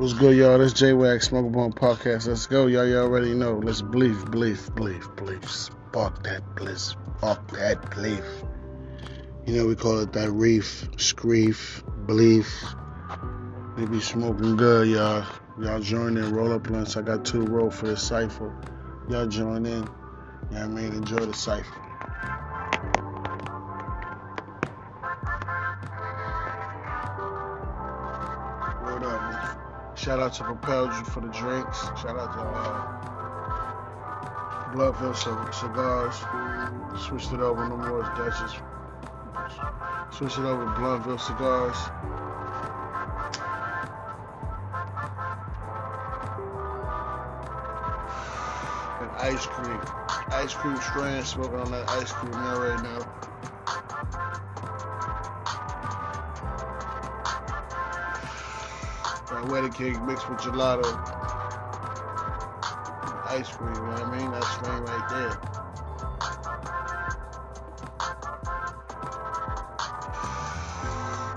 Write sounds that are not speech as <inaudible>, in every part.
What's good, y'all? This J Wax Smoke Bomb Podcast. Let's go, y'all. Y'all already know. Let's believe, believe, believe, believe. Spark that bliss. Spark that belief. You know, we call it that reef, screef, belief. We be smoking good, y'all. Y'all join in, roll up blunts. I got two roll for the cipher. Y'all join in. Yeah, I mean, enjoy the cipher. Shout out to Propelju for the drinks. Shout out to uh, Bloodville Cigars. Switched it over, no more Dutchess. Switched it over to Bluntville Cigars. And ice cream. Ice cream strand, smoking on that ice cream right now. That wedding cake mixed with gelato. Ice cream, you know what I mean? That's strain right there.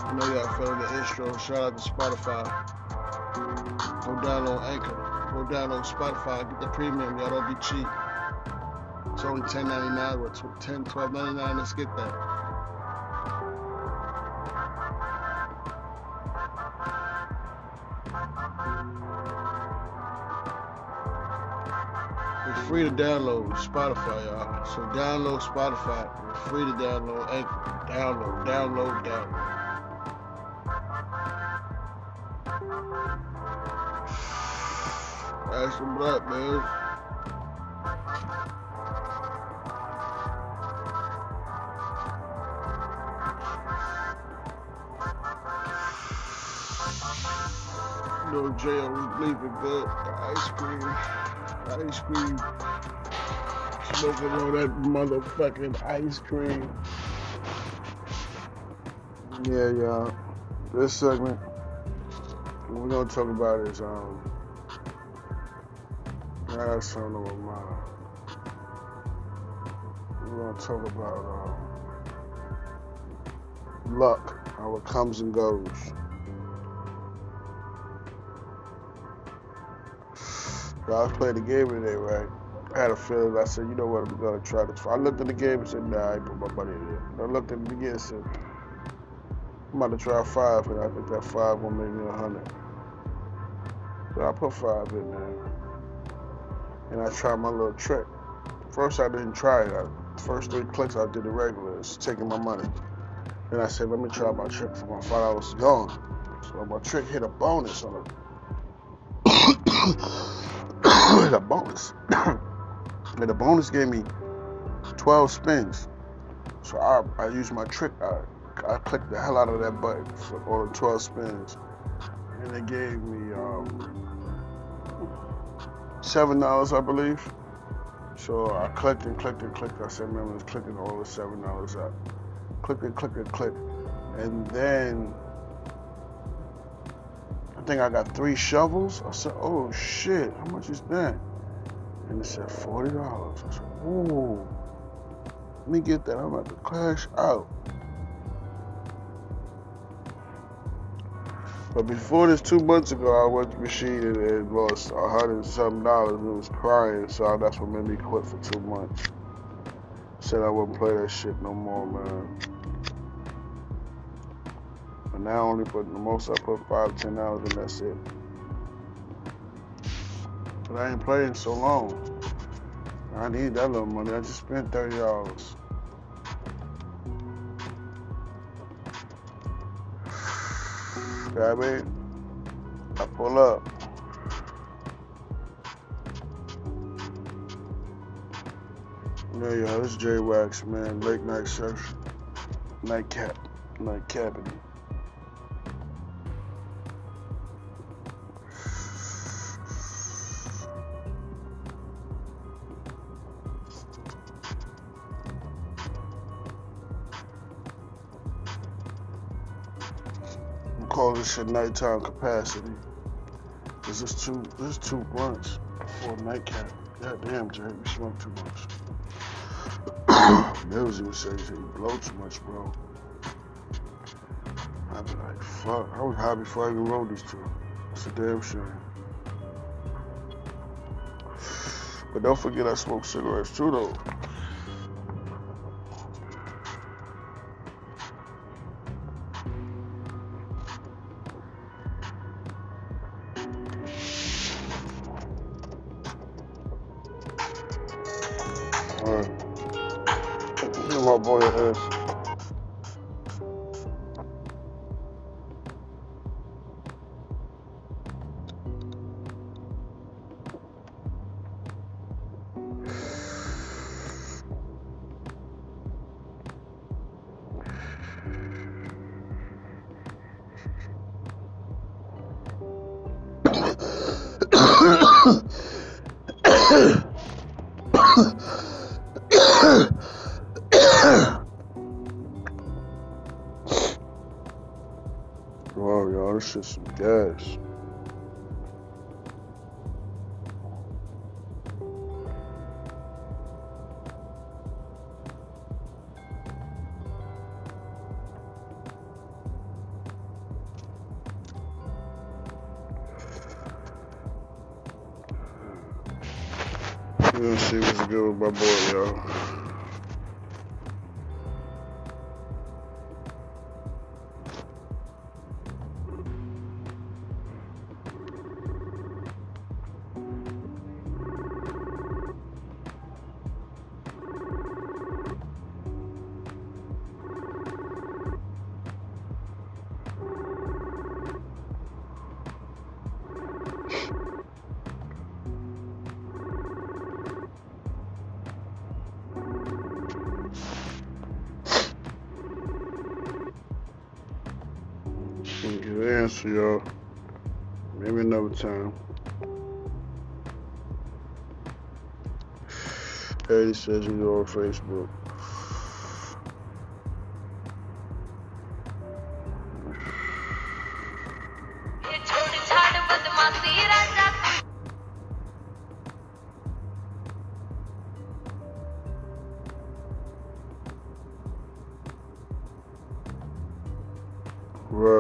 I know y'all feeling the intro. Shout out to Spotify. Go download Anchor. Go download Spotify. Get the premium. Y'all don't be cheap. It's only $10.99 or $10, $12.99. Let's get that. Free to download Spotify, y'all. So download Spotify. It's free to download Anchor. Download, download, download. Ask some black, man. No jail, we leaving good. The ice cream, ice cream. Smoking on that motherfucking ice cream. Yeah, y'all. This segment, we're gonna talk about is um. Got something on my mind. We're gonna talk about um, luck, how it comes and goes. So I was playing the game today, right? I had a feeling. I said, you know what? I'm gonna try this. I looked at the game and said, nah, I ain't put my money in it. I looked at it again and said, I'm about to try five, and I think that five will make me a hundred. So I put five in there, and I tried my little trick. First, I didn't try it. I, first three clicks, I did the regular, it's taking my money. Then I said, let me try my trick for my five dollars gone. So my trick hit a bonus on it. A bonus. <laughs> and the bonus gave me 12 spins. So I, I used my trick. I, I clicked the hell out of that button for all the 12 spins. And it gave me um, $7, I believe. So I clicked and clicked and clicked. I said, man, I was clicking all the $7 up. Click and click and click. And then I think I got three shovels. I said, oh shit, how much is that? And it said $40. I said, ooh, let me get that. I'm about to cash out. But before this, two months ago, I went to the machine and, and lost a hundred and something dollars and was crying. So that's what made me quit for two months. Said I wouldn't play that shit no more, man. I only put the most I put five, ten dollars and that's it. But I ain't playing so long. I need that little money. I just spent thirty dollars. <sighs> Grab it. I pull up. Yeah, yeah, this is J Wax, man. Late night. Nightcap. Night cabin. We call this shit nighttime capacity. Cause it's two, it's two blunts for a nightcap. God damn, Jay, you smoke too much. <coughs> Mills even say you blow too much, bro. I'd be like, fuck. I was high before I even rolled these two. It's a damn shame. But don't forget I smoke cigarettes too though. Some gas. Let's see what's good with my boy, y'all. Says he's on Facebook.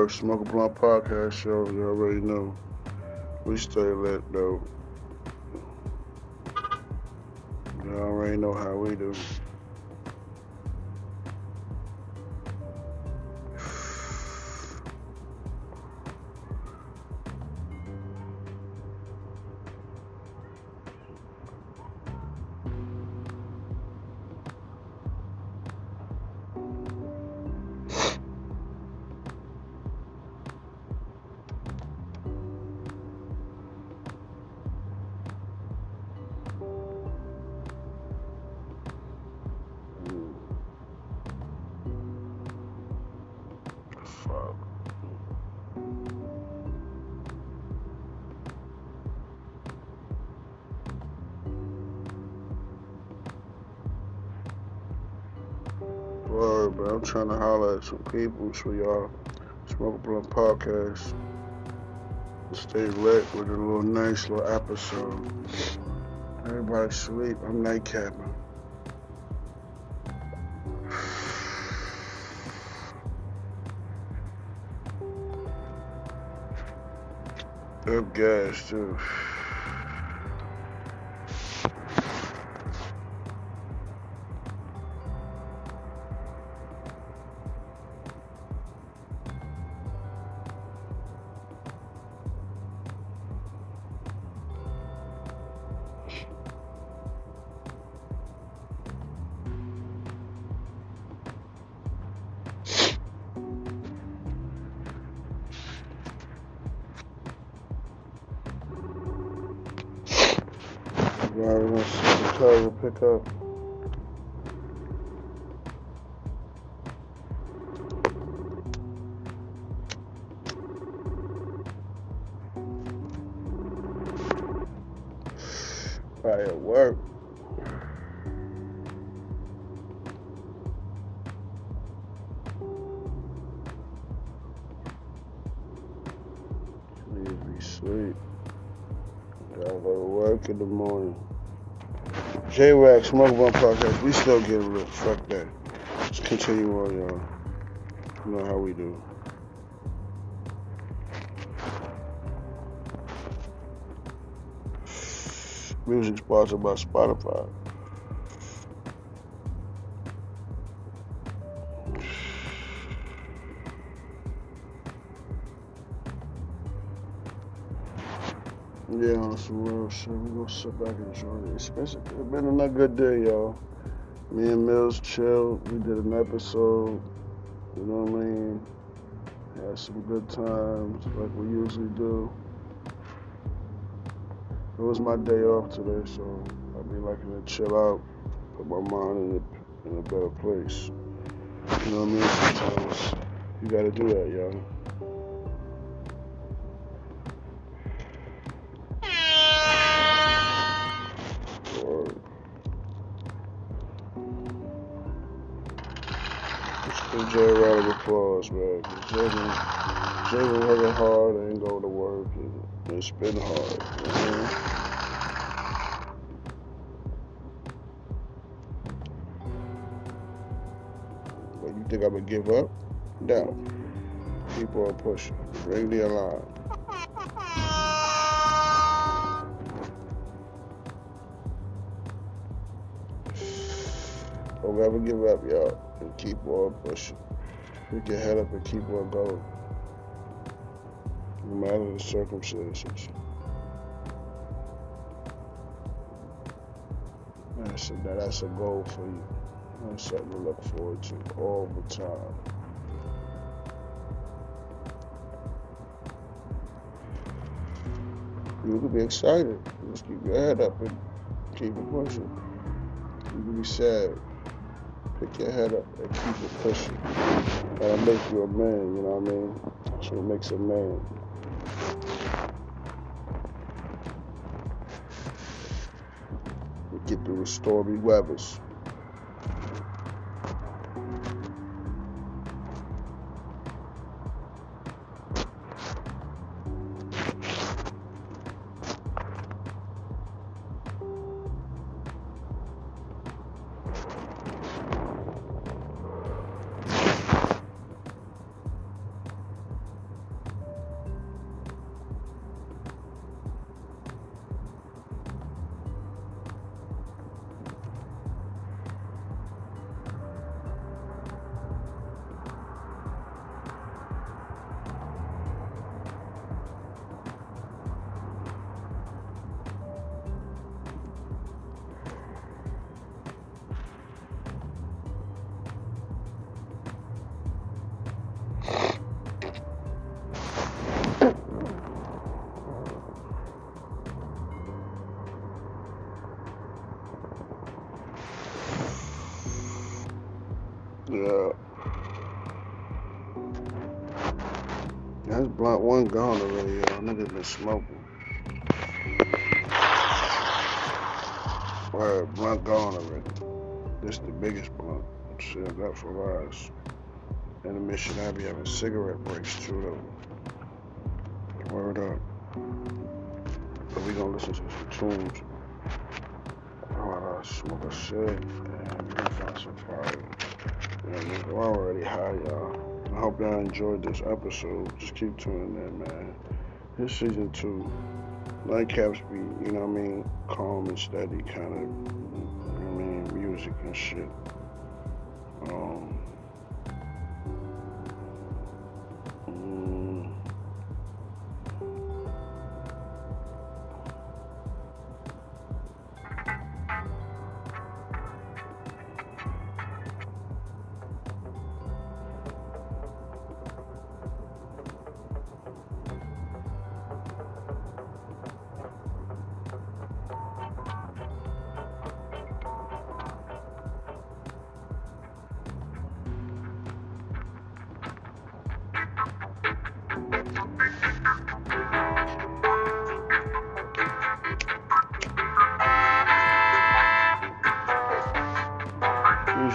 Smoke a Blunt podcast show. You already know. We stay lit though. Already know how we do. Trying to holler at some people so y'all smoke blunt podcast. Stay lit with a little nice little episode. Everybody sleep. I'm nightcapping. <sighs> Up gas too. Pick up. J Wax, Smoke Bomb Podcast. We still get real. Fuck that. Let's continue on, y'all. You know how we do. Music sponsored by Spotify. Yeah, on some real shit. We gonna sit back and enjoy it. It's been, another good day, y'all. Me and Mills chilled. We did an episode. You know what I mean? Had some good times like we usually do. It was my day off today, so I'll be liking to chill out, put my mind in a, in a better place. You know what I mean? Sometimes you gotta do that, y'all. Applause, man. been, Jay working hard and go to work, and it's been hard. You know But you think I'm gonna give up? No. Keep on pushing. Bring the alarm. Don't ever give up, y'all. And keep on pushing. Pick your head up and keep on going. No matter the circumstances. That's a, that's a goal for you. That's something to look forward to all the time. You can be excited. Just keep your head up and keep pushing. You can be sad. Pick your head up and keep it pushing. That'll make you a man, you know what I mean? That's what makes a man. We get through the stormy weathers. Blunt one gone already, y'all. Niggas been smoking. Word, blunt gone already. This the biggest blunt. Shit, I got for us. In the mission, I be having cigarette breaks too, though. Word up. But we gonna listen to some tunes. I smoke a shit. And we gonna find some fire. You know, already high, y'all. I hope y'all enjoyed this episode. Just keep tuning in, man. This season two. Nightcaps be, you know what I mean, calm and steady kind of, you know I mean, music and shit. Um,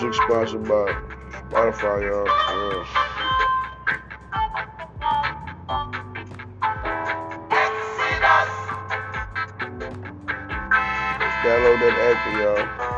music sponsored by Spotify, y'all. Yeah. Download that app, y'all.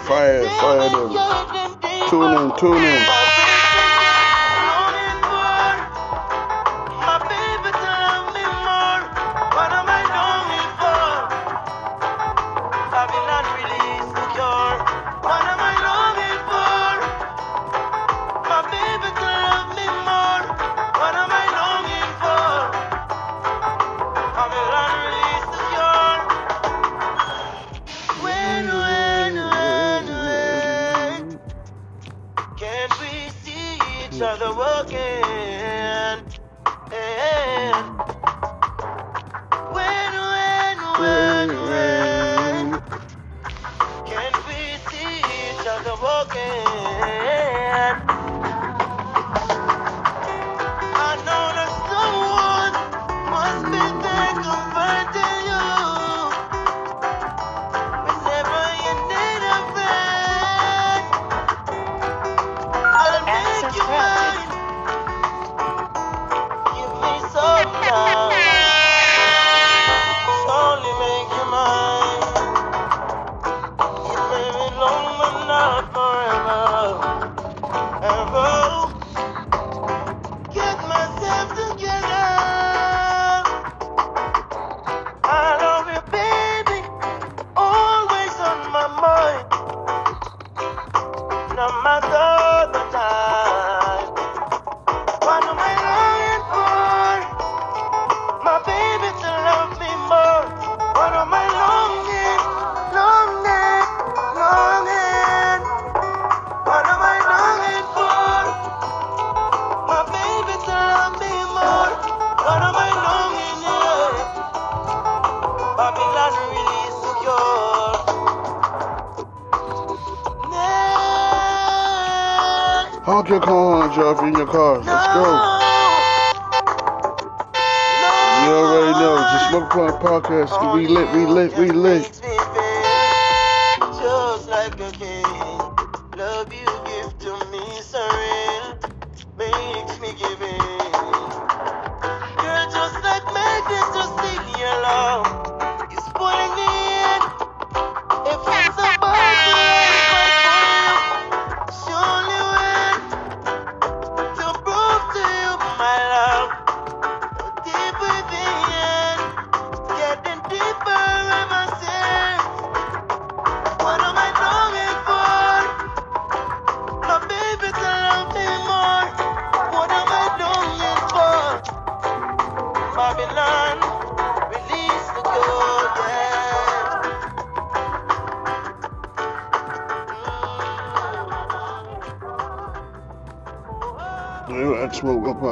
fire, fire them. Tune in, tune in. brother walking. Get in your car. Let's go. You already know. Just smoke plant podcast. We lit, we lit, we lit.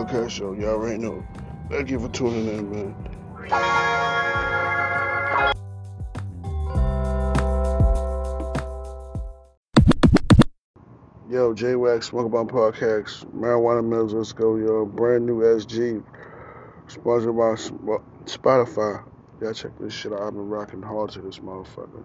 podcast show. Y'all already know. Thank you for tuning in, man. Yo, J Wax, welcome on Podcast, Marijuana Mills, let's go, yo. Brand new SG, sponsored by Spotify. Y'all check this shit out. I've been rocking hard to this motherfucker.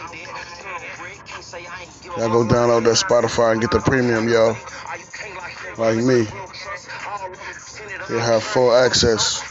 Y'all go download that Spotify and get the premium, y'all. Like me. You have full access.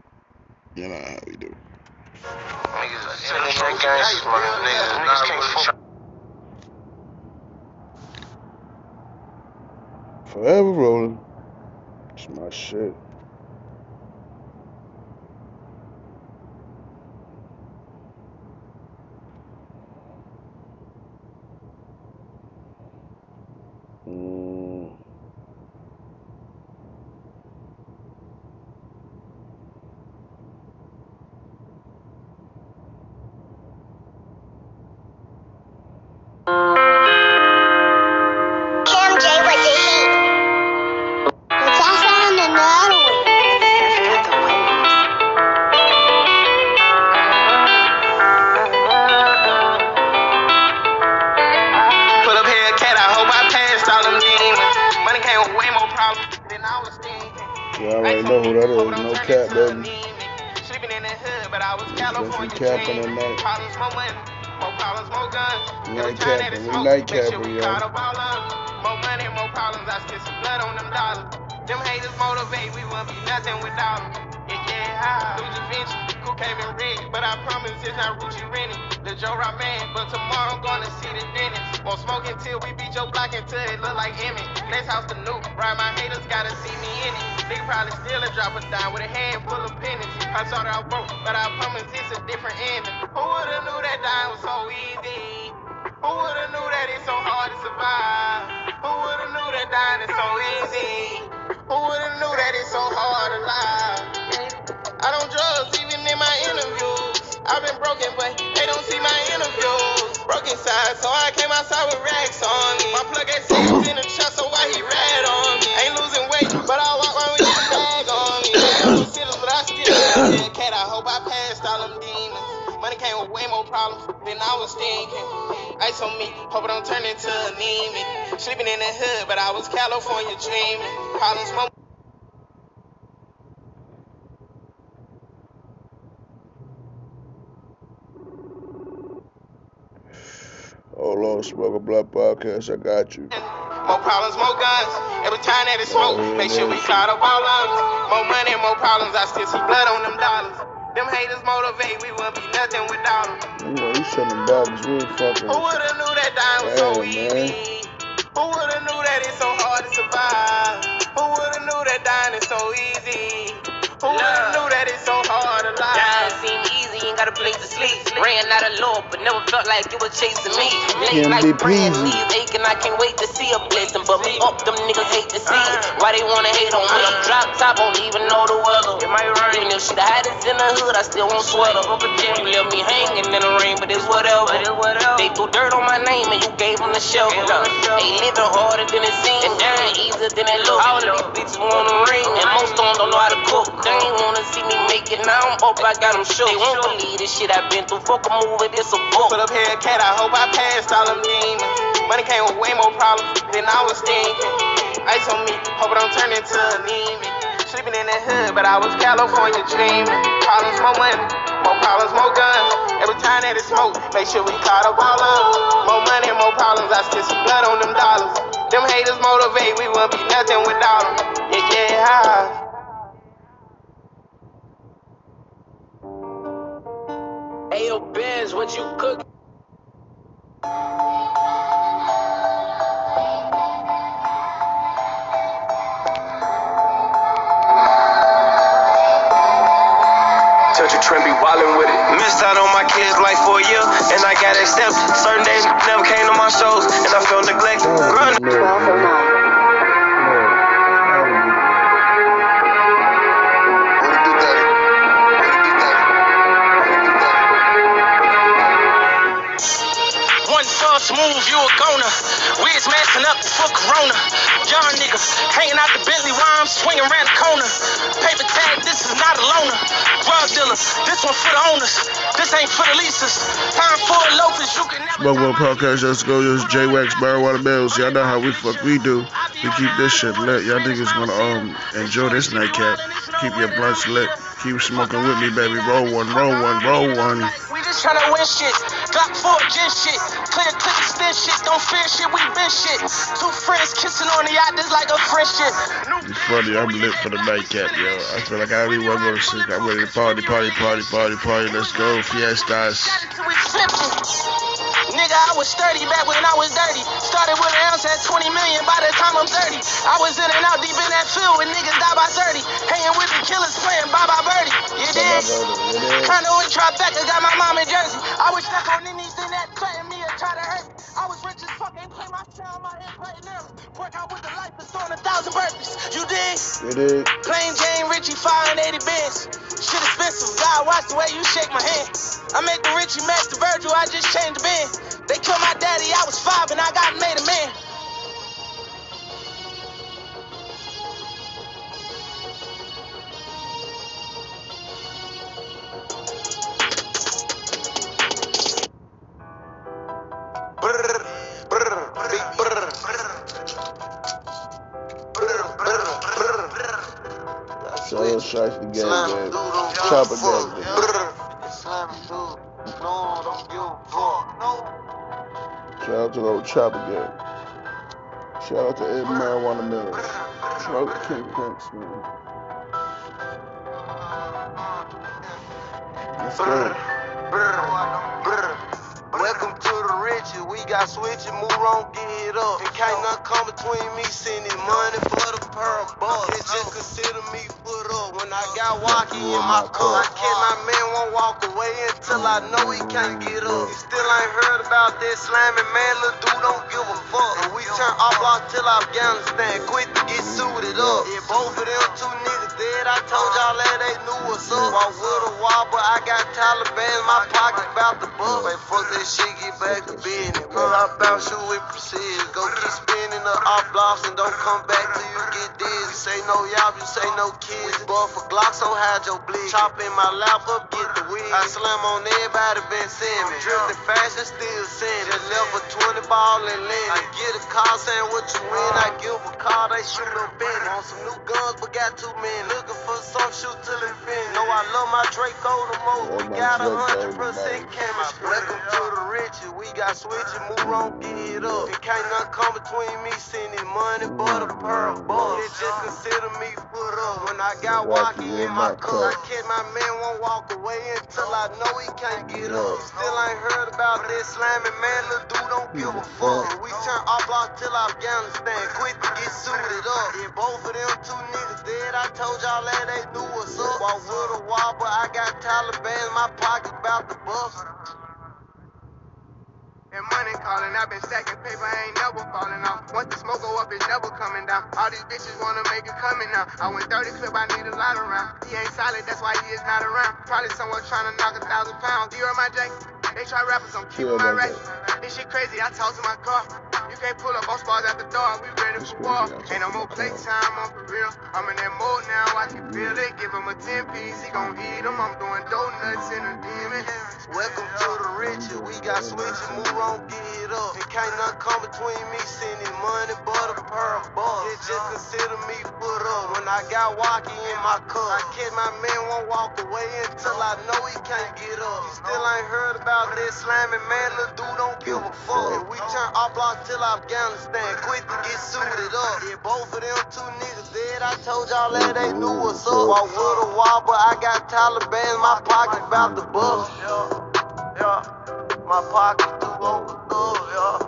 You know how we do. Niggas, niggas gangsters, man. Niggas, niggas can't fuck. Forever rolling. It's my shit. Mm. 'Em. More money, more problems. I spent some blood on them dollars. Them haters motivate. We wouldn't be nothing without 'em. Yeah, yeah. Lose Da Vinci, cool came in red, but I promise it's not Rucci Rennie. The Joe Rock man, but tomorrow I'm gonna see the dentist. Won't smoke until we beat your block until it look like Emmett. Next house the new, right? My haters gotta see me in it. Nigga probably still a drop a dime with a hand full of pennies. I started I broke, but I promise it's a different ending. Who would've knew that dime was so easy? Who would've knew that it's so hard to survive? Who would've knew that dying is so easy? Who would've knew that it's so hard to lie? I don't drugs even in my interviews. I've been broken, but they don't see my interviews. Broken side, so I came outside with racks on me. My plug at six in the chest, so why he rat on me? Ain't losing weight, but I walk around with this bag on me. I'm still, but I still cat. I hope I passed all them demons. Money came with way more problems than I was thinking. Ice on me, hope I don't turn into anemic. Sleeping in the hood, but I was California dreaming. Problems, more. Oh Lord, Smoke a Blunt Podcast. I got you. More problems, more guns. Every time that it's smoke, make sure we caught up all lungs. More money, more problems. I still see blood on them dollars. Them haters motivate, we wouldn't be nothing without them. You know, you selling bottles. We ain't fucking Who with would've knew that dying was so man. easy? Who would've knew that it's so hard to survive? Who would've knew that dying is so easy? Who would've knew that it's so hard to lie? Got a place to sleep. Ran out of love, but never felt like it was chasing me. Late Can't night be praying, pleasing. knees aching, I can't wait to see a blessing. But me up, them niggas hate to see. Why they wanna hate on me? Drop top, won't even know the weather. Even if she the hottest in the hood, I still won't sweat her. You left me hanging in the rain, but it's whatever. They threw dirt on my name and you gave them the shovel. They living harder than it seems, and dying easier than it looks. All of these bitches wanna ring, and most of them don't know how to cook. They ain't wanna see me make it, now I'm up, I got them shook. They won't believe this shit I've been through. Fuck a movie, this a book. Put up here. I hope I passed all them demons. Money came with way more problems than I was thinking. Ice on me, hope I don't turn into anemic. Sleeping in the hood, but I was California dreaming. Problems, more money, more problems, more guns. Every time that it smoke, make sure we caught up all up. More money, more problems. I spent some blood on them dollars. Them haters motivate, we wouldn't be nothing without them. Yeah, yeah. Ayo, Benz, what you cook? Touch a trend, be wildin' with it. Missed out on my kids' life for a year, and I got accepted. Certain days never came to my shows, and I felt neglected. Growing Wiz messing up for Corona. Young nigga, hanging out the Bentley while I'm swinging around the corner. Paper tag, this is not a loaner. Drug dealer, this one for the owners. This ain't for the leases. Time for a loafers, you can never. Smoke One Podcast, let's go. This is J Wax, Marijuana Mills. Y'all know how we fuck we do. We keep this shit lit. Y'all niggas wanna um enjoy this nightcap. Keep your blunts lit. Keep smoking with me, baby. Roll one, roll one, roll one. We just tryna win shit. Glock 4 gin shit. Clear click shit. Don't fear shit. We been shit. Two friends kissing on the yacht. This like a friendship. It's funny, I'm lit for the nightcap, yo. I feel like I wanna go to sleep. I'm ready to party, party, party, party, party. Let's go, fiestas. Till we flippin'. Nigga, I was 30 back when I was dirty. Started with an ounce at 20 million by the time I'm 30. I was in and out deep in that field when niggas die by 30. Hanging with the killers playing bye bye birdie. You dig? Condo in Tribeca, got my mom in Jersey. I was stuck on anything that threatened me or try to hurt me. I was rich as fuck ain't came my sound, my head platinum. Work out with the life and throwing a thousand burpees. You dig? did. Plain Jane Richie 580 bands. Shit expensive. God watch the way you shake my hand. I make the Richie match the Virgil. I just changed the band. They killed my daddy. I was five and I got made a man. Don't give a fuck. No. Shout out to the old Chopper Gang. Shout out to Ed Marijuana Mills. Smoke King Pinks, man. Let's go. Welcome to the riches. We got switches, move on, get it up. And can't nothing come between me sending money for bucks. It's just consider me put up. When I got walkie in my cup, I can't my man won't walk away until I know he can't get up. You still ain't heard about that slamming, man. Little dude don't give a fuck. And we turn our block till Afghanistan, quick to get suited up. Yeah, both of them two niggas I told y'all that they knew what's up. Walk with a wall, but I got Taliban in my pocket about the bust. Hey, fuck that shit, get back to business. Pull out, bounce you with precision. Go keep spinning the off blocks and don't come back till you get dizzy. Say no y'all, you say no kids. But for Glocks, so hide your bleed. Chop in my lap up, get the weed. I slam on everybody, been seeing me. Drifting fast and still seeing Just left for 20 ball and land. I get a call saying what you win. I give a call, they shoot in it. On some new guns, but got too many. Looking for some shoot till it finish. Know I love my Draco the most. We my got a hundred percent most. chemistry. Welcome to the riches. We got switches, move on, get it up. And can't nothing come between me sending money but a pearl buzz. It just consider me put up. When I got walkie in my cup, I can't my man won't walk away until I know he can't get up. You still ain't heard about this slamming, man. Little dude don't give a fuck. And we turn our block till Afghanistan, quick to get suited up. Yeah, both of them two niggas dead. I told y'all that they knew what's up. Walk with a wall, but I got Taliban in my pocket about the bust. And money calling, I've been stacking paper, I ain't never falling off. Once the smoke go up, it's never coming down. All these bitches wanna make it coming now. I went 30 clip, I need a lot around. He ain't solid, that's why he is not around. Probably someone trying to knock a thousand pounds. You heard my Jake? They try rappers, I'm keeping my like rate. This shit crazy, I talk to my car. Can't pull up on spars after dark. We ready for war. Ain't no more playtime, I'm for real. I'm in that mode now, I can feel it. Give him a 10 piece, he gon' eat them. I'm doing donuts in a demon. Welcome to the riches. We got switches, move on, get it up. And can't nothing come between me sending money but a of bucks. Yeah, just consider me put up. When I got walkie in my cup, I kid my man won't walk away until I know he can't get up. You still ain't heard about this slamming man, little dude don't give a fuck. And we turn our block till Afghanistan, quick to get suited up. Yeah, both of them two niggas dead. I told y'all that they knew what's up. I would've wobble, I got Taliban my pocket about the bust. Yeah. My pocket too overfull, yeah.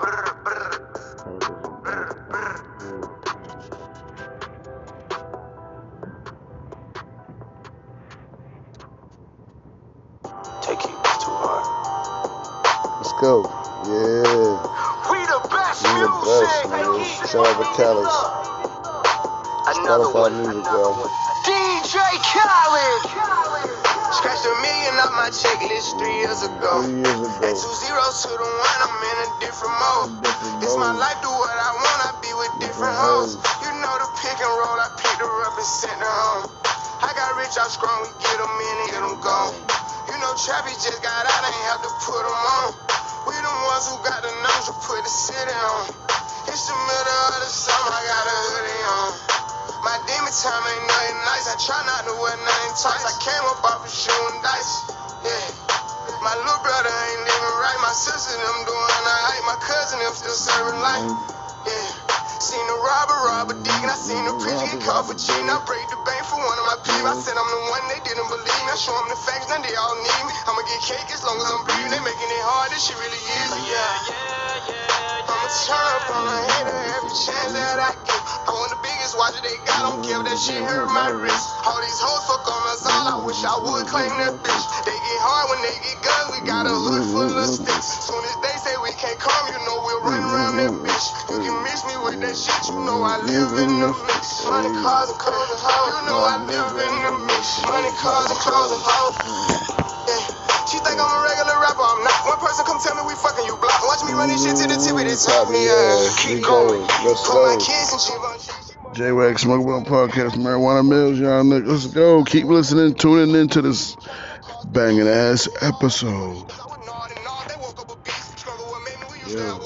Brr, brr. Take it too hard. Let's go. Yeah. We the best We the best, man. Shout out to. Another Spotify one. music, y'all. DJ Khaled. Scratched a million off my checklist three years ago. Three years At two zeros to the one, I'm in a different mode. Different It's my life, do what I want, I be with different Different hoes. hoes. You know the pick and roll, I picked her up and sent her home. I got rich out strong, we get them in and get them gone. You know Trappy just got out, ain't have to put them on. We the ones who got the numbers to put the city on. It's the middle of the summer, I got a hoodie on. Time ain't nothing nice. I try not to wear nothing tight. I came up off of shooting dice. Yeah. My little brother ain't living right. My sister them doing alright. My cousin them still serving life. Yeah. Seen the robber rob a I seen the preacher get caught for cheating. I break the bank for one of my people. I said I'm the one they didn't believe me. I show them the facts, now they all need me. I'ma get cake as long as I'm breathing. They making it hard. This shit really easy. Yeah. I'ma turn up on a hater every chance that I get. I want the watch they got. Don't care if that shit hurt my wrist. All these hoes fuck on us all. I wish I would claim that bitch. They get hard when they get guns. We got a hood full of sticks. Soon as they say we can't come, you know we'll run around that bitch. You can miss me with that shit. You know I live in the mix. Money, cars, and clothes and hoes. You know I live in the mix. Money, cars, and clothes and hoes. Yeah. She think I'm a regular rapper, I'm not. One person come tell me we fucking you block. Watch me run this shit to the tip of the top. Yeah, Yeah, keep going. Let's Put my go. kids and shit on. J Wax Smoke Blunt Podcast, Marijuana Mills, y'all niggas. Let's go. Keep listening, tuning into this banging ass episode. Yeah.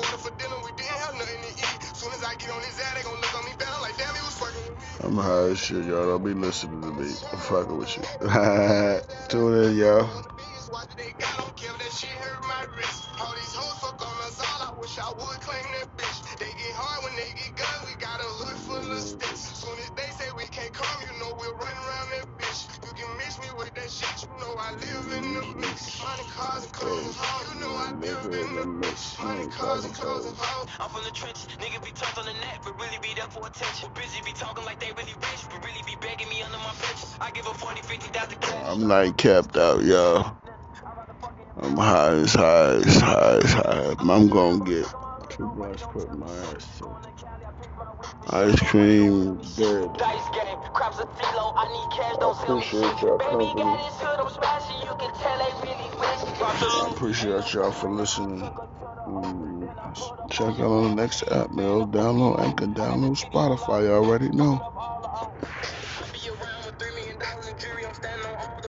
I'm high as shit, y'all. Don't be listening to me. I'm fucking with you. <laughs> Tune in, y'all. They get hard when they get guns. I live in the mix. Money, cars, and clothes and hoes. You know I live in the mix. Money, cars, and clothes and hoes. I'm from the trenches, nigga be tough on the net, but really be there for attention. Busy be talking like they really rich, but really be begging me under my bench. I give a 40, 50,000 cash. I'm not capped out, y'all. I'm high as high as high as high. I'm gonna get two blunts put in my ass too. Ice cream, dead. Dice game, crops a CeeLo, I need cash, don't sell me Appreciate y'all company. got his hood, I'm smashing, you can tell they really rich. Drop the I loot. appreciate y'all for listening. Mm, Check out on the next app, man. Download Anchor, download Spotify. You already know.